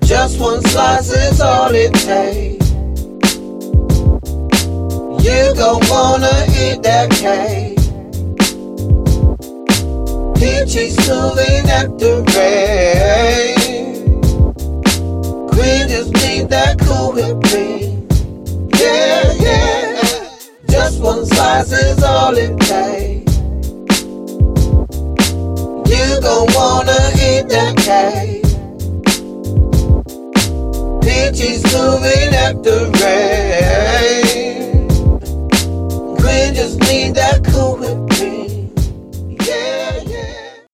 Just one slice is all it takes. You gon' wanna eat that cake. Peachy smoothie nectarine. Queen just need that cool cream. Yeah, yeah. Just one slice is all it takes. You gon' wanna eat that cake. Peaches moving after rain. Queen just need that